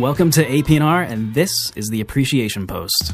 Welcome to AP&R, and this is the Appreciation Post.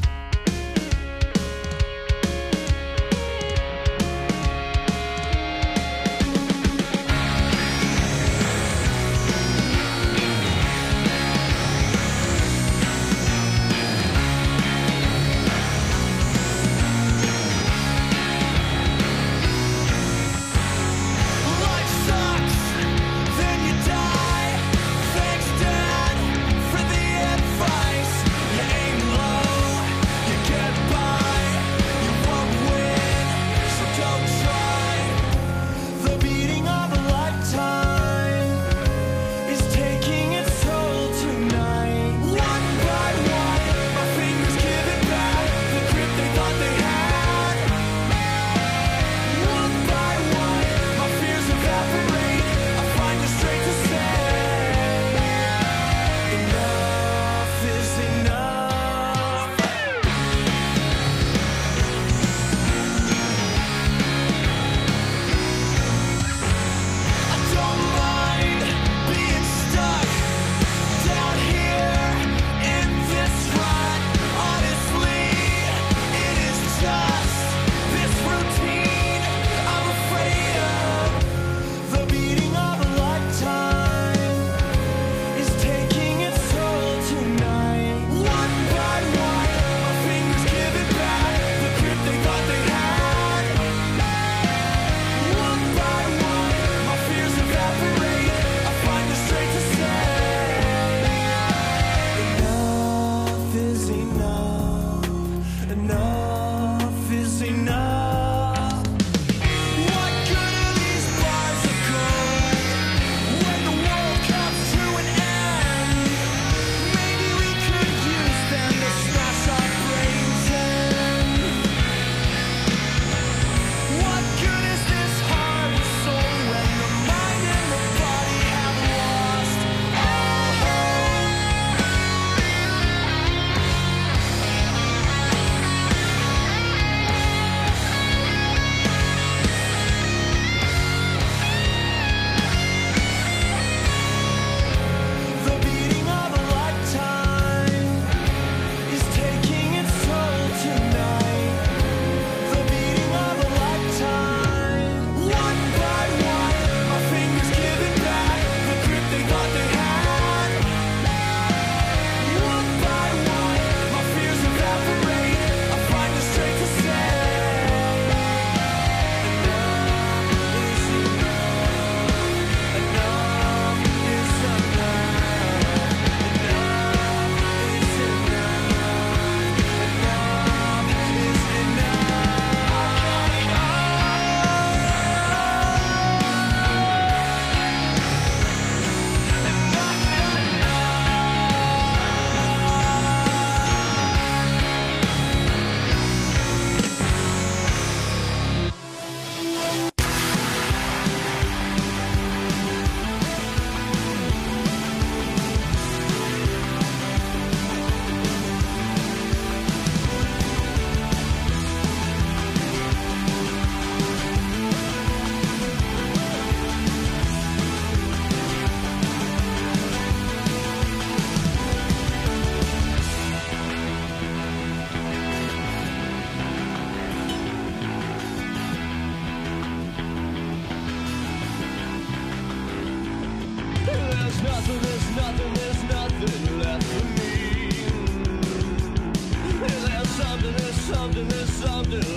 someday.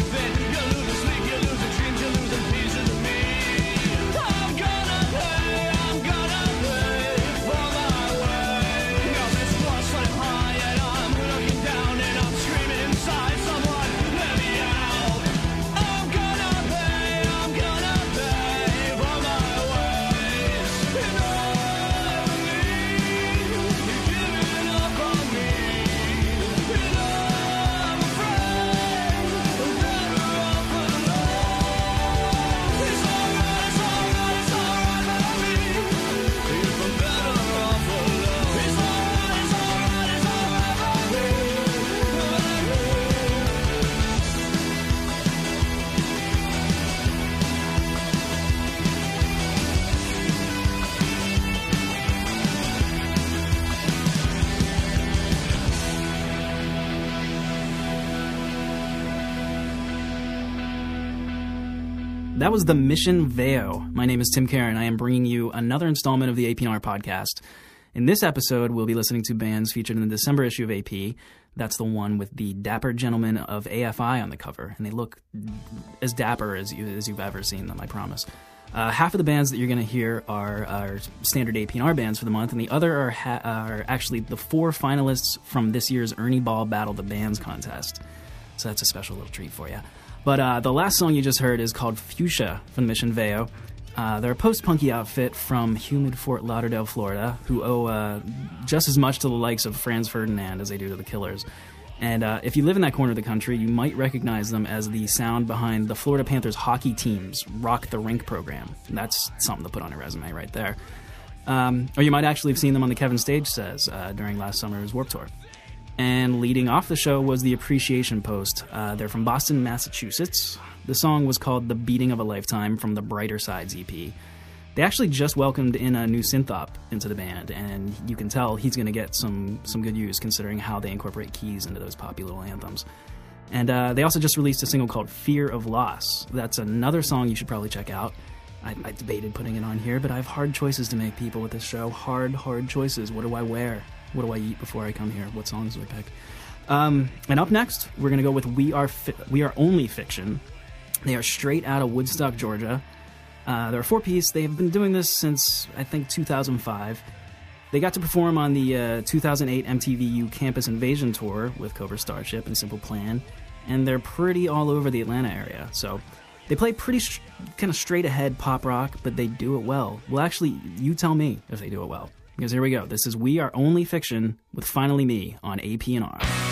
That was the Mission Veo. My name is Tim Karan. I am bringing you another installment of the AP&R podcast. In this episode, we'll be listening to bands featured in the December issue of AP. That's the one with the dapper gentleman of AFI on the cover, and they look as dapper as, you, as you've ever seen them, I promise. Uh, half of the bands that you're going to hear are, are standard AP&R bands for the month, and the other are, ha- are actually the four finalists from this year's Ernie Ball Battle the Bands contest. So that's a special little treat for you. But uh, the last song you just heard is called Fuchsia from Mission Veo. Uh, they're a post punky outfit from humid Fort Lauderdale, Florida, who owe uh, just as much to the likes of Franz Ferdinand as they do to the Killers. And uh, if you live in that corner of the country, you might recognize them as the sound behind the Florida Panthers hockey team's Rock the Rink program. And that's something to put on a resume right there. Um, or you might actually have seen them on the Kevin Stage Says uh, during last summer's Warped Tour. And leading off the show was the Appreciation Post. Uh, they're from Boston, Massachusetts. The song was called The Beating of a Lifetime from the Brighter Sides EP. They actually just welcomed in a new synthop into the band, and you can tell he's going to get some, some good use considering how they incorporate keys into those poppy little anthems. And uh, they also just released a single called Fear of Loss. That's another song you should probably check out. I, I debated putting it on here, but I have hard choices to make, people, with this show. Hard, hard choices. What do I wear? What do I eat before I come here? What songs do I pick? Um, and up next, we're to go with "We Are Fi- We Are Only Fiction." They are straight out of Woodstock, Georgia. Uh, they're a four-piece. They have been doing this since I think 2005. They got to perform on the uh, 2008 MTVU Campus Invasion tour with Cobra Starship and Simple Plan, and they're pretty all over the Atlanta area. So they play pretty sh- kind of straight ahead pop rock, but they do it well. Well, actually, you tell me if they do it well. Because here we go. This is We Are Only Fiction with Finally Me on AP&R.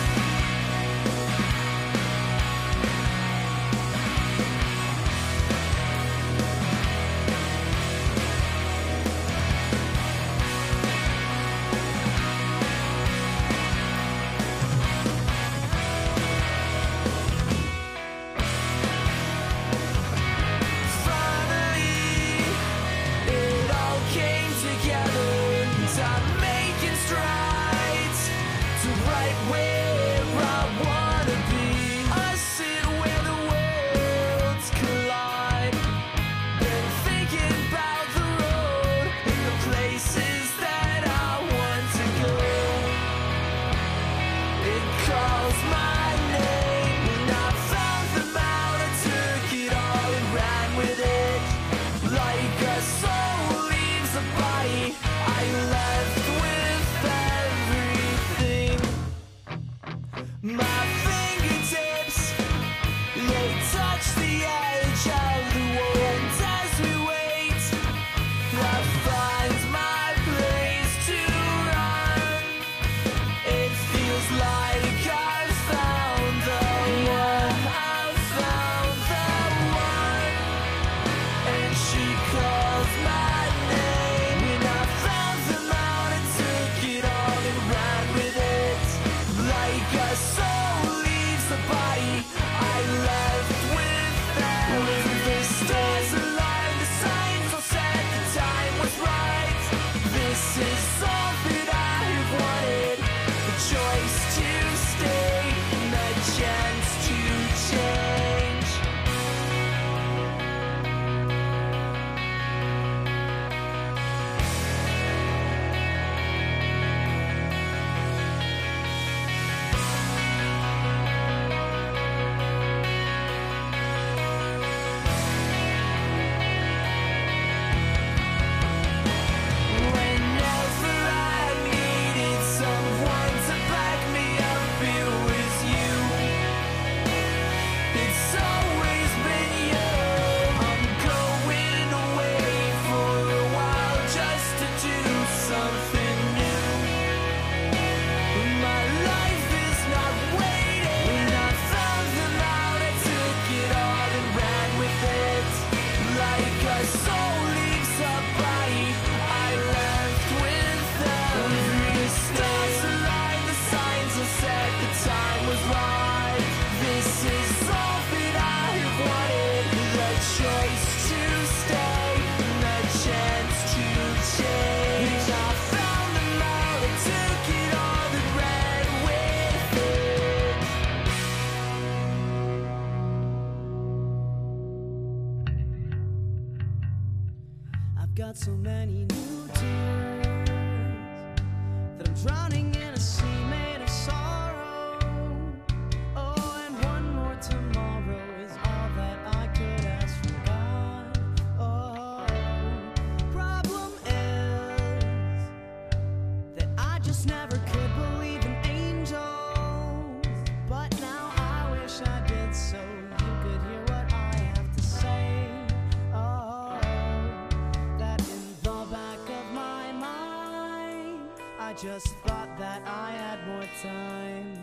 just thought that I had more time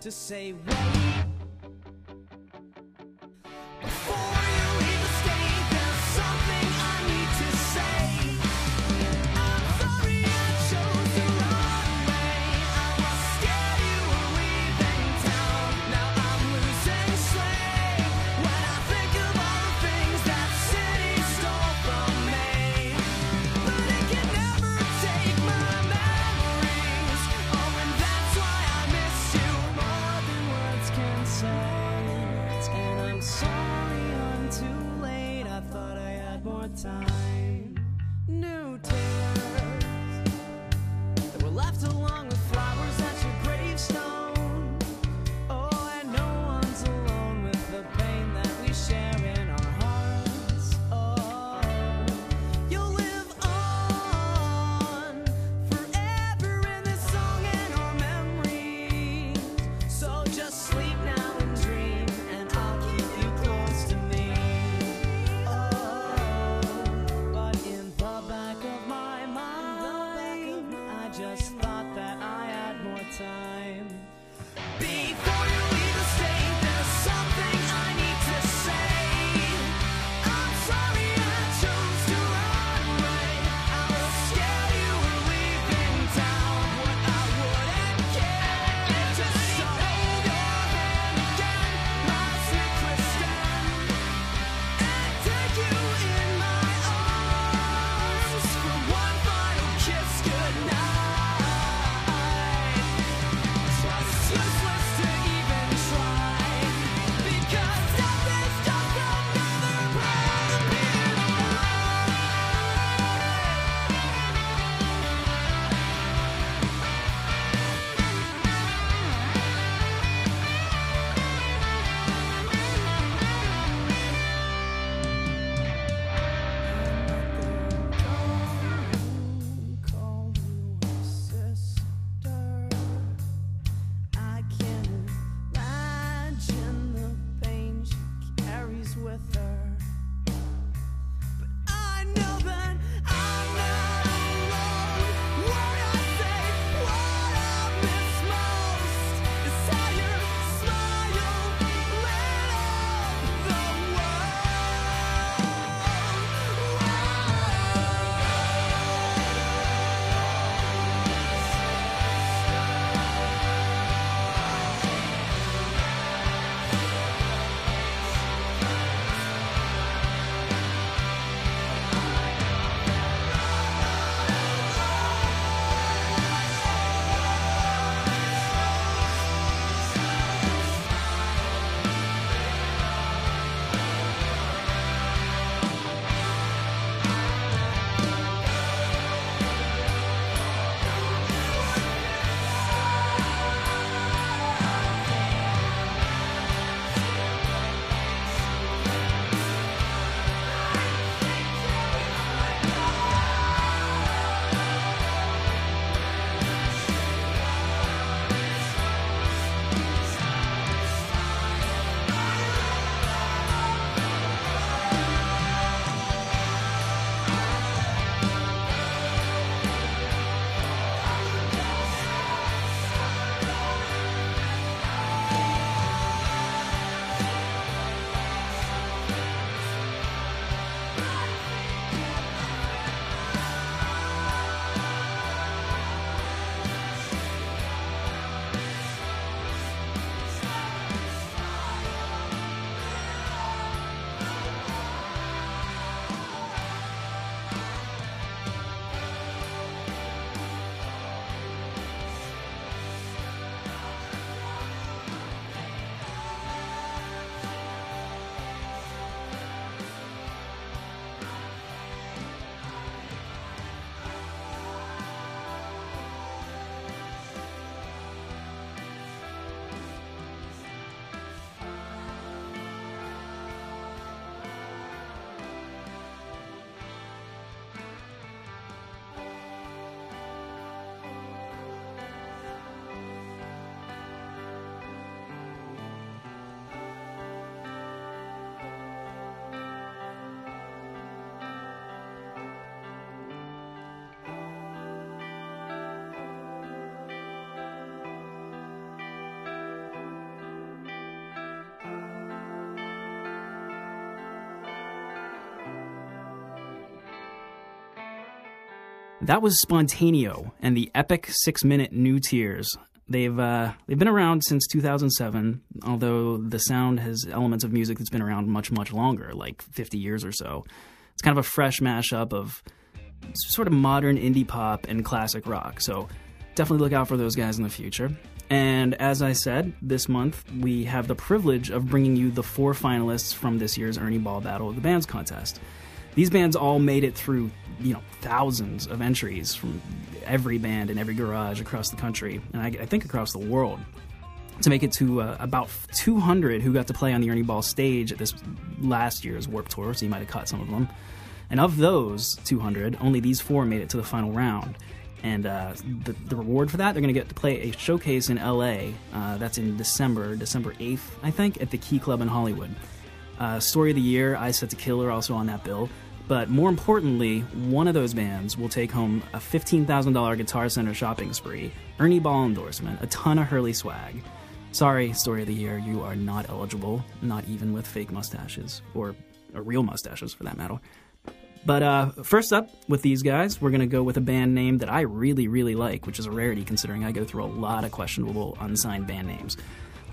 to say wait. That was Spontaneo and the epic six-minute New Tears. They've uh, they've been around since 2007, although the sound has elements of music that's been around much much longer, like 50 years or so. It's kind of a fresh mashup of sort of modern indie pop and classic rock. So definitely look out for those guys in the future. And as I said, this month we have the privilege of bringing you the four finalists from this year's Ernie Ball Battle of the Bands contest. These bands all made it through, you know, thousands of entries from every band in every garage across the country, and I, I think across the world, to make it to uh, about 200 who got to play on the Ernie Ball stage at this last year's Warped Tour. So you might have caught some of them. And of those 200, only these four made it to the final round. And uh, the, the reward for that, they're going to get to play a showcase in LA. Uh, that's in December, December 8th, I think, at the Key Club in Hollywood. Uh, Story of the Year, I Set to Kill are also on that bill. But more importantly, one of those bands will take home a $15,000 Guitar Center shopping spree, Ernie Ball endorsement, a ton of Hurley swag. Sorry, Story of the Year, you are not eligible, not even with fake mustaches, or, or real mustaches for that matter. But uh, first up with these guys, we're going to go with a band name that I really, really like, which is a rarity considering I go through a lot of questionable unsigned band names.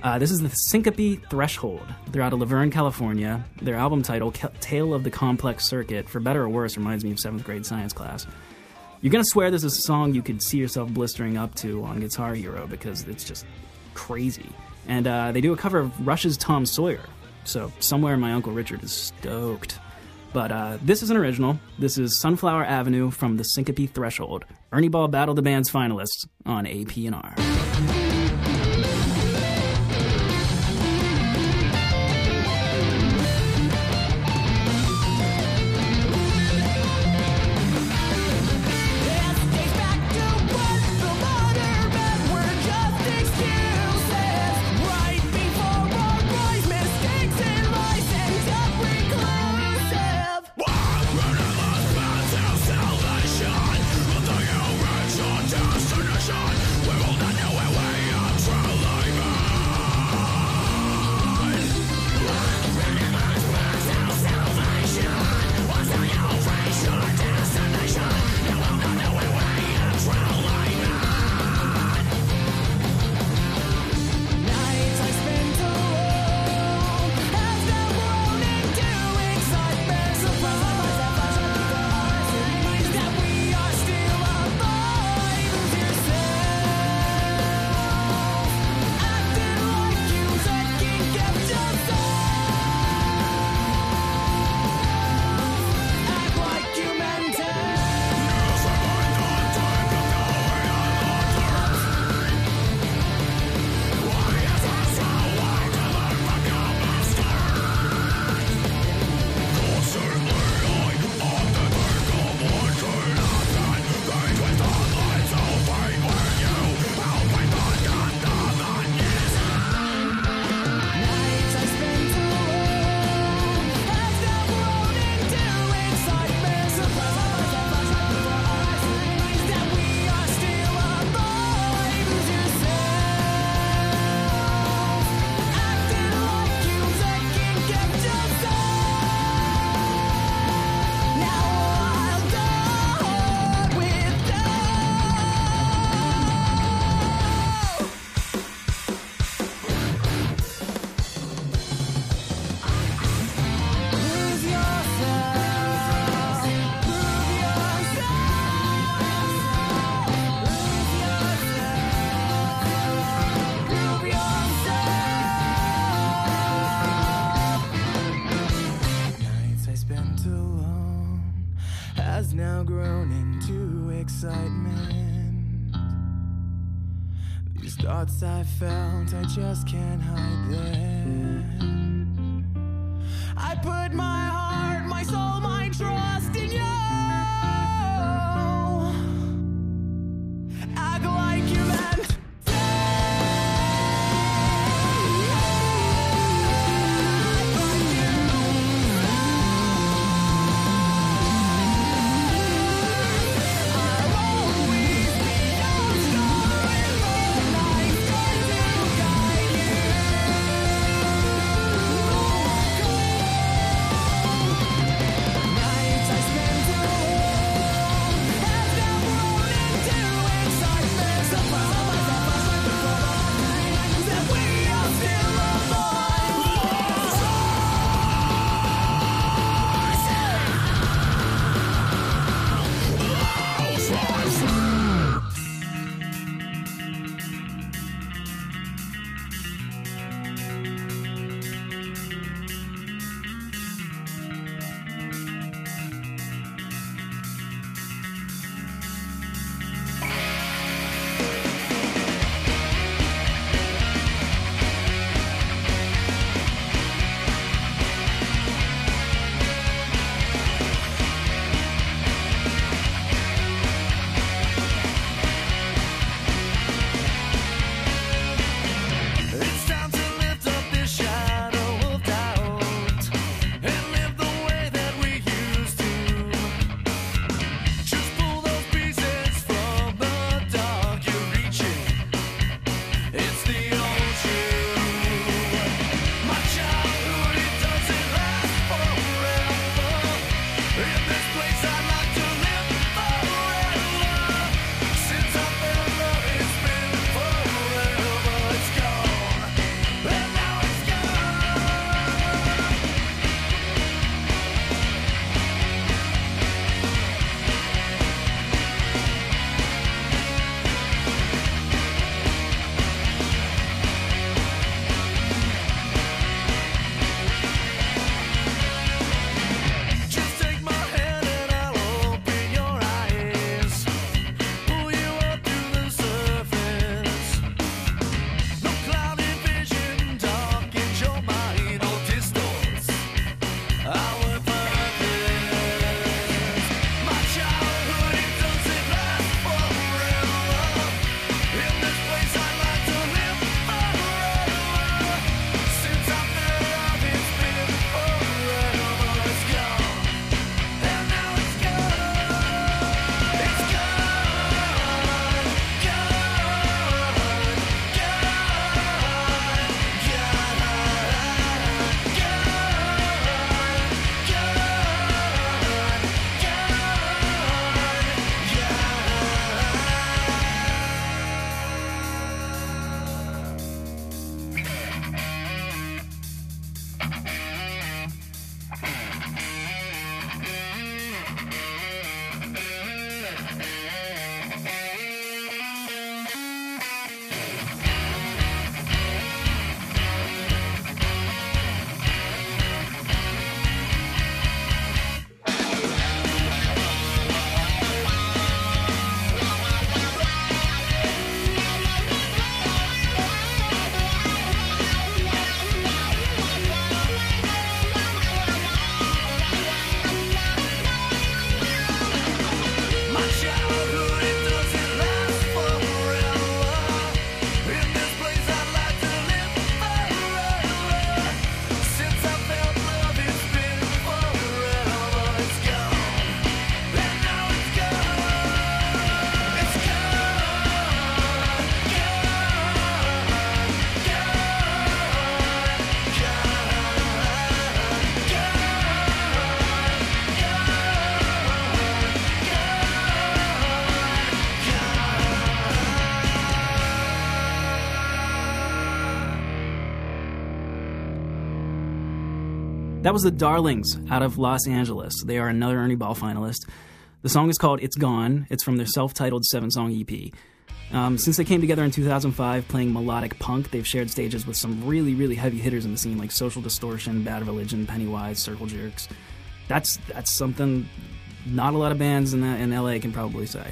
Uh, this is the Syncope Threshold. They're out of La Verne, California. Their album title, Tale of the Complex Circuit, for better or worse, reminds me of seventh grade science class. You're to swear this is a song you could see yourself blistering up to on Guitar Hero because it's just crazy. And uh, they do a cover of Rush's Tom Sawyer. So somewhere my Uncle Richard is stoked. But uh, this is an original. This is Sunflower Avenue from the Syncope Threshold. Ernie Ball battled the Band's finalists on AP&R. Just can't hide them. That was the Darlings out of Los Angeles. They are another Ernie Ball finalist. The song is called It's Gone. It's from their self titled seven song EP. Um, since they came together in 2005 playing melodic punk, they've shared stages with some really, really heavy hitters in the scene like Social Distortion, Bad Religion, Pennywise, Circle Jerks. That's that's something not a lot of bands in, in LA can probably say.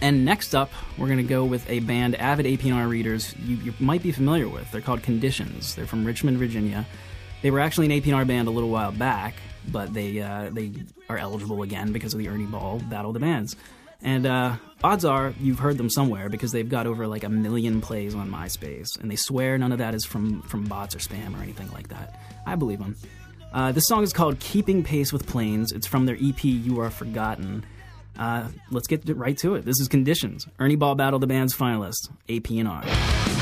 And next up, we're going to go with a band avid AP&R readers you, you might be familiar with. They're called Conditions. They're from Richmond, Virginia. They were actually an AP&R band a little while back, but they uh, they are eligible again because of the Ernie Ball Battle of the Bands. And uh, odds are you've heard them somewhere because they've got over like a million plays on MySpace, and they swear none of that is from from bots or spam or anything like that. I believe them. Uh, this song is called "Keeping Pace with Planes." It's from their EP "You Are Forgotten." Uh, let's get right to it. This is Conditions. Ernie Ball Battle of the Bands finalist, AP&R.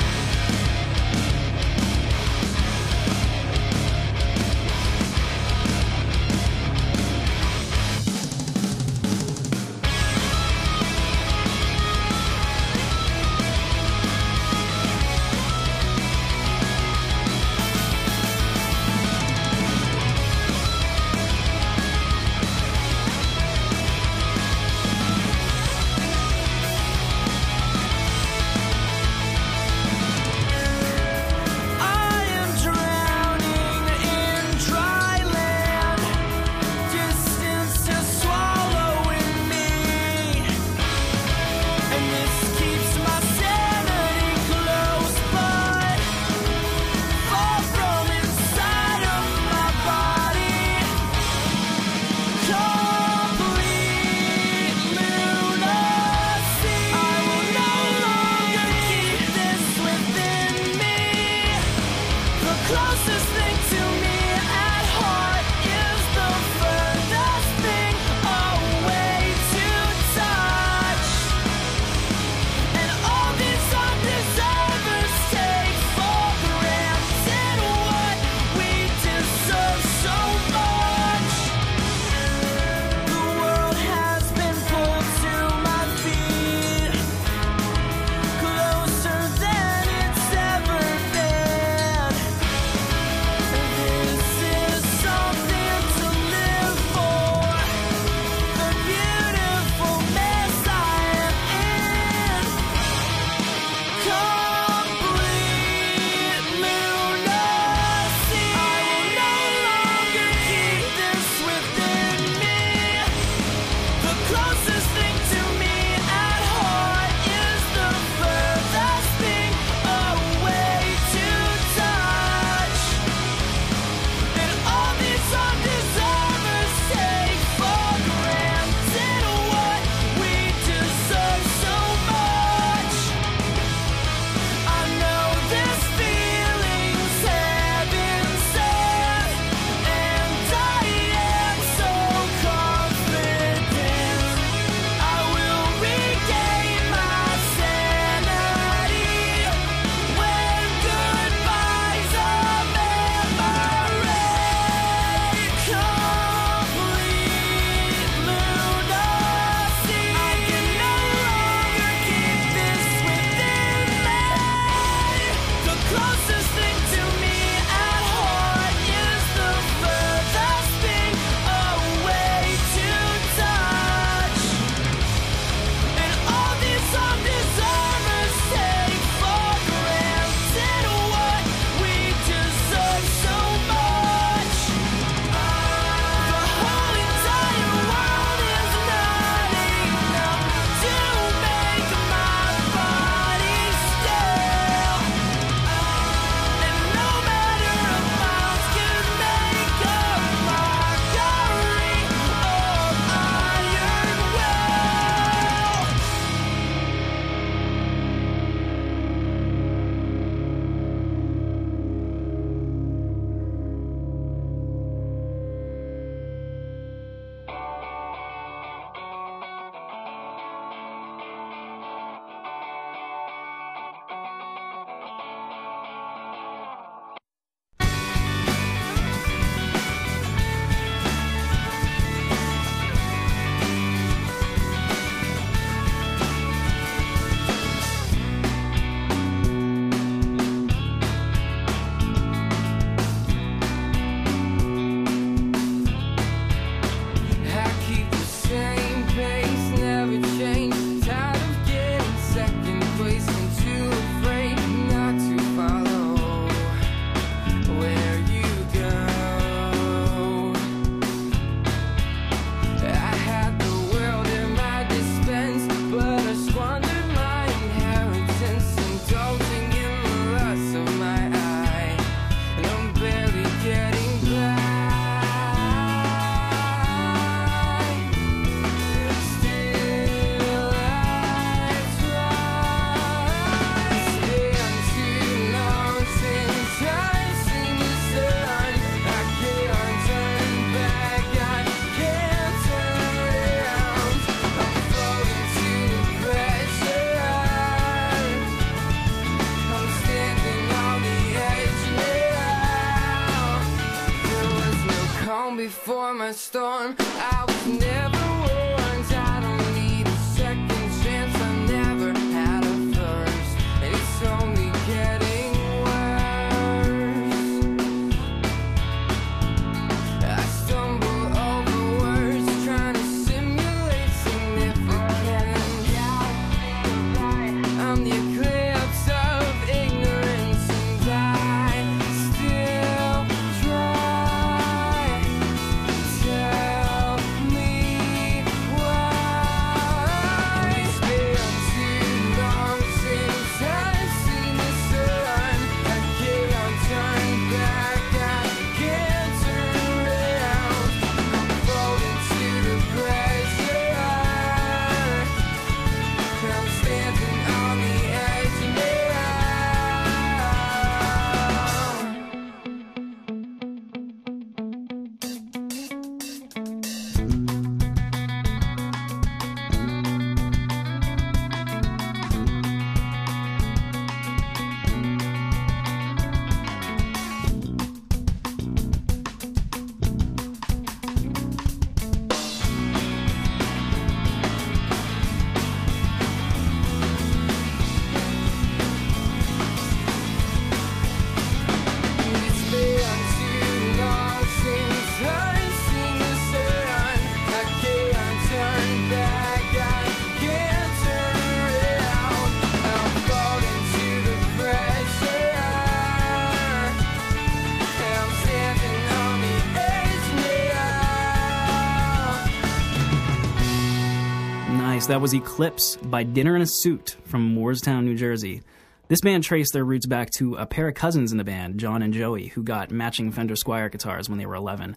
Nice. That was Eclipse by Dinner and a Suit from Moorestown, New Jersey. This band traced their roots back to a pair of cousins in the band, John and Joey, who got matching Fender Squier guitars when they were 11.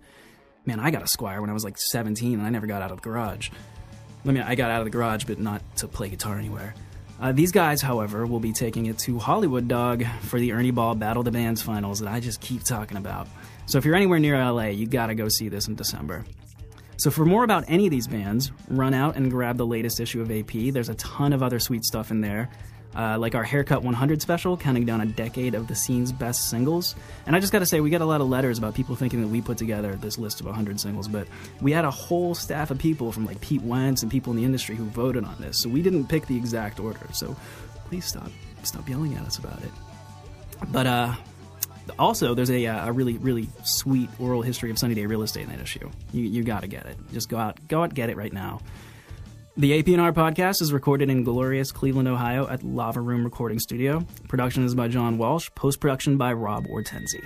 Man, I got a Squier when I was like 17 and I never got out of the garage. I mean, I got out of the garage, but not to play guitar anywhere. Uh, these guys, however, will be taking it to Hollywood Dog for the Ernie Ball Battle the Bands finals that I just keep talking about. So if you're anywhere near LA, you gotta go see this in December. So for more about any of these bands, run out and grab the latest issue of AP. There's a ton of other sweet stuff in there. Uh, like our Haircut 100 special, counting down a decade of the scene's best singles. And I just got to say, we got a lot of letters about people thinking that we put together this list of 100 singles, but we had a whole staff of people from like Pete Wentz and people in the industry who voted on this. So we didn't pick the exact order. So please stop stop yelling at us about it. But uh, also, there's a, uh, a really, really sweet oral history of Sunny Day real estate in that issue. You, you got to get it. Just go out, go out, get it right now. The AP&R podcast is recorded in glorious Cleveland, Ohio at Lava Room Recording Studio. Production is by John Walsh. Post production by Rob Ortenzi.